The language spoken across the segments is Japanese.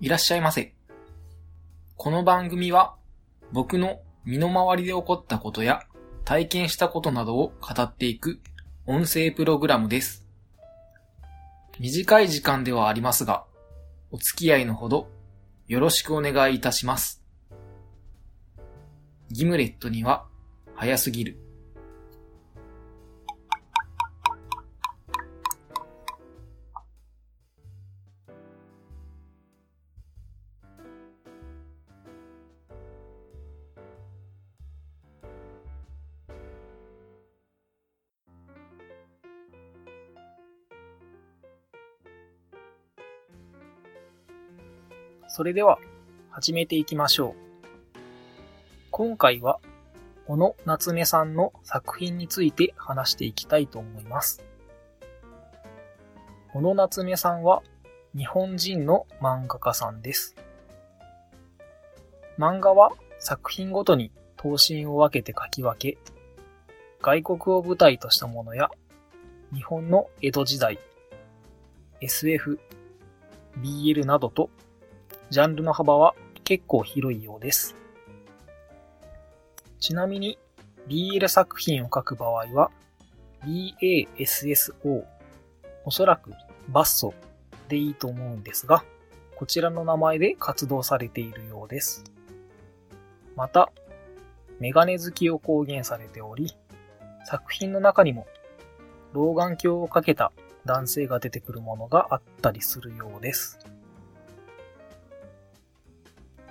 いらっしゃいませ。この番組は僕の身の回りで起こったことや体験したことなどを語っていく音声プログラムです。短い時間ではありますが、お付き合いのほどよろしくお願いいたします。ギムレットには早すぎる。それでは始めていきましょう。今回は小野夏目さんの作品について話していきたいと思います。小野夏目さんは日本人の漫画家さんです。漫画は作品ごとに等身を分けて書き分け、外国を舞台としたものや日本の江戸時代、SF、BL などとジャンルの幅は結構広いようです。ちなみに BL 作品を書く場合は BASSO おそらくバッソでいいと思うんですが、こちらの名前で活動されているようです。また、メガネ好きを公言されており、作品の中にも老眼鏡をかけた男性が出てくるものがあったりするようです。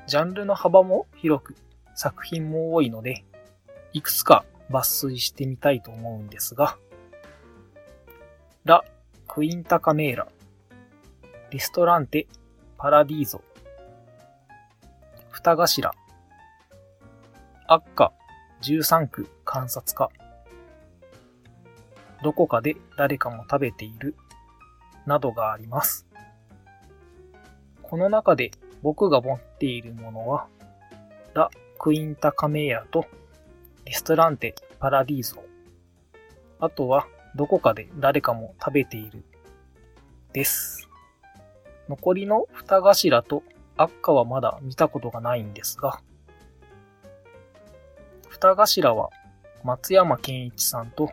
ジャンルの幅も広く、作品も多いので、いくつか抜粋してみたいと思うんですが、ラ・クインタカメーラ、リストランテ・パラディーゾ、二頭、アッカ13区観察家、どこかで誰かも食べている、などがあります。この中で僕が持っているものは、ラ・クインタカメーラとリストランテ・パラディーゾ。あとは、どこかで誰かも食べている。です。残りの二頭とアッカはまだ見たことがないんですが、二頭は松山健一さんと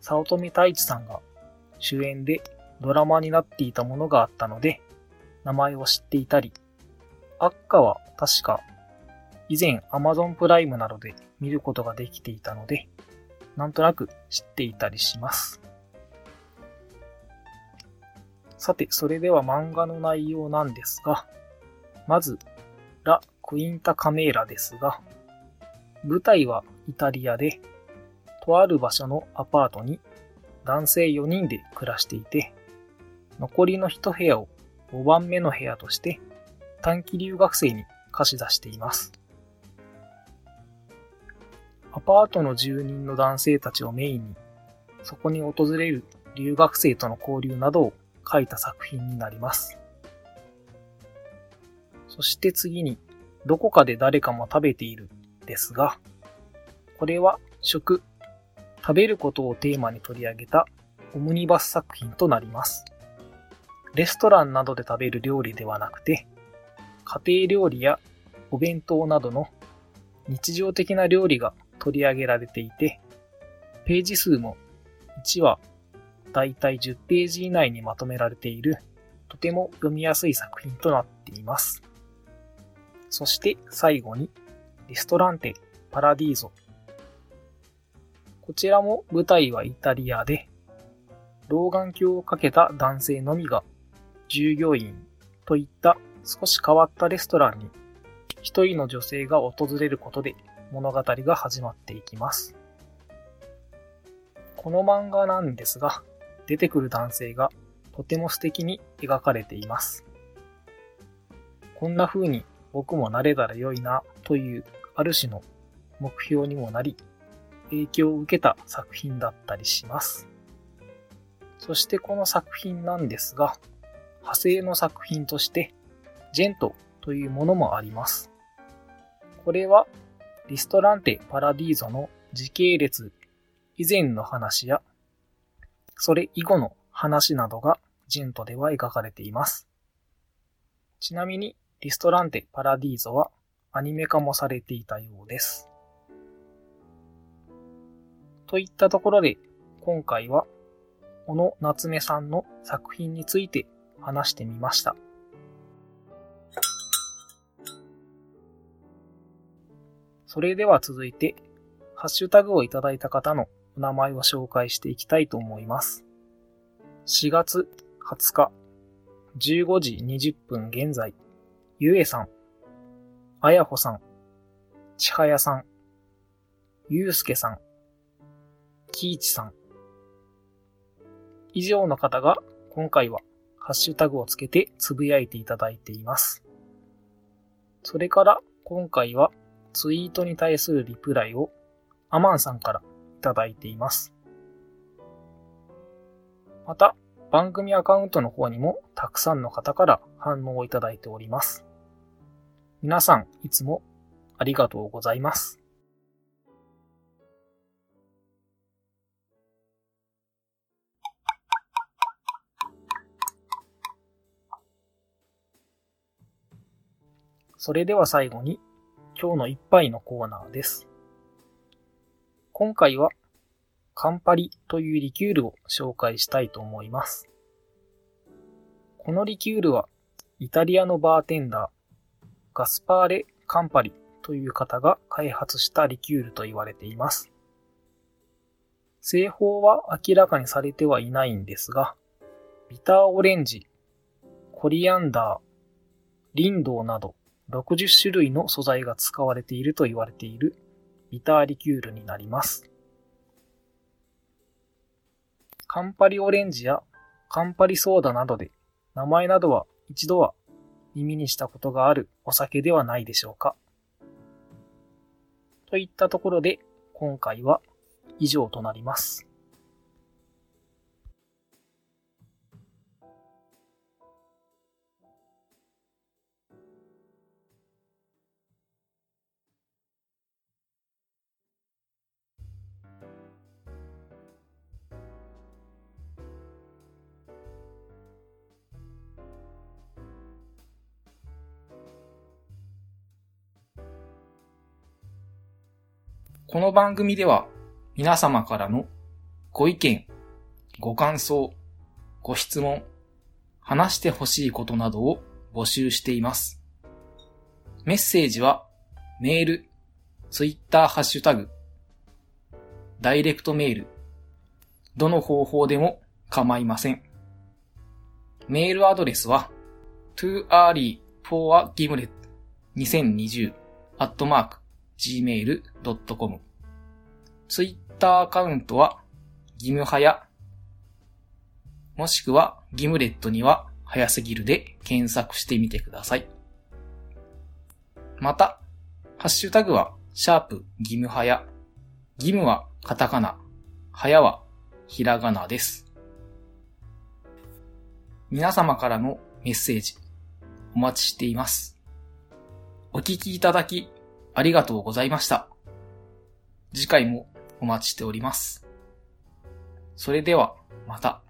早乙女太一さんが主演でドラマになっていたものがあったので、名前を知っていたり、アッカは確か以前 Amazon プライムなどで見ることができていたので、なんとなく知っていたりします。さて、それでは漫画の内容なんですが、まず、ラ・クインタ・カメーラですが、舞台はイタリアで、とある場所のアパートに男性4人で暮らしていて、残りの1部屋を5番目の部屋として短期留学生に貸し出しています。アパートの住人の男性たちをメインに、そこに訪れる留学生との交流などを書いた作品になります。そして次に、どこかで誰かも食べているですが、これは食、食べることをテーマに取り上げたオムニバス作品となります。レストランなどで食べる料理ではなくて、家庭料理やお弁当などの日常的な料理が取り上げられていて、ページ数も1話だいたい10ページ以内にまとめられているとても読みやすい作品となっています。そして最後にリストランテ・パラディーゾ。こちらも舞台はイタリアで、老眼鏡をかけた男性のみが従業員といった少し変わったレストランに一人の女性が訪れることで物語が始まっていきます。この漫画なんですが、出てくる男性がとても素敵に描かれています。こんな風に僕もなれたら良いなというある種の目標にもなり、影響を受けた作品だったりします。そしてこの作品なんですが、派生の作品として、ジェントというものもあります。これは、リストランテ・パラディーゾの時系列以前の話や、それ以後の話などがジェントでは描かれています。ちなみに、リストランテ・パラディーゾはアニメ化もされていたようです。といったところで、今回は、小野夏目さんの作品について話してみました。それでは続いて、ハッシュタグをいただいた方のお名前を紹介していきたいと思います。4月20日、15時20分現在、ゆえさん、あやほさん、ちはやさん、ゆうすけさん、きいちさん。以上の方が今回はハッシュタグをつけてつぶやいていただいています。それから今回はツイートに対するリプライをアマンさんからいただいています。また、番組アカウントの方にもたくさんの方から反応をいただいております。皆さん、いつもありがとうございます。それでは最後に今日の一杯のコーナーです。今回はカンパリというリキュールを紹介したいと思います。このリキュールはイタリアのバーテンダーガスパーレ・カンパリという方が開発したリキュールと言われています。製法は明らかにされてはいないんですが、ビターオレンジ、コリアンダー、リンドウなど60種類の素材が使われていると言われているビターリキュールになります。カンパリオレンジやカンパリソーダなどで名前などは一度は耳にしたことがあるお酒ではないでしょうか。といったところで今回は以上となります。この番組では皆様からのご意見、ご感想、ご質問、話してほしいことなどを募集しています。メッセージはメール、ツイッターハッシュタグ、ダイレクトメール、どの方法でも構いません。メールアドレスは too early for a gimlet 2020アットマーク gmail.com。ツイッターアカウントは、ギムハヤ、もしくはギムレットには早すぎるで検索してみてください。また、ハッシュタグは、シャープギムハヤ。ギムはカタカナ、ハヤはひらがなです。皆様からのメッセージ、お待ちしています。お聞きいただきありがとうございました。次回もお待ちしております。それでは、また。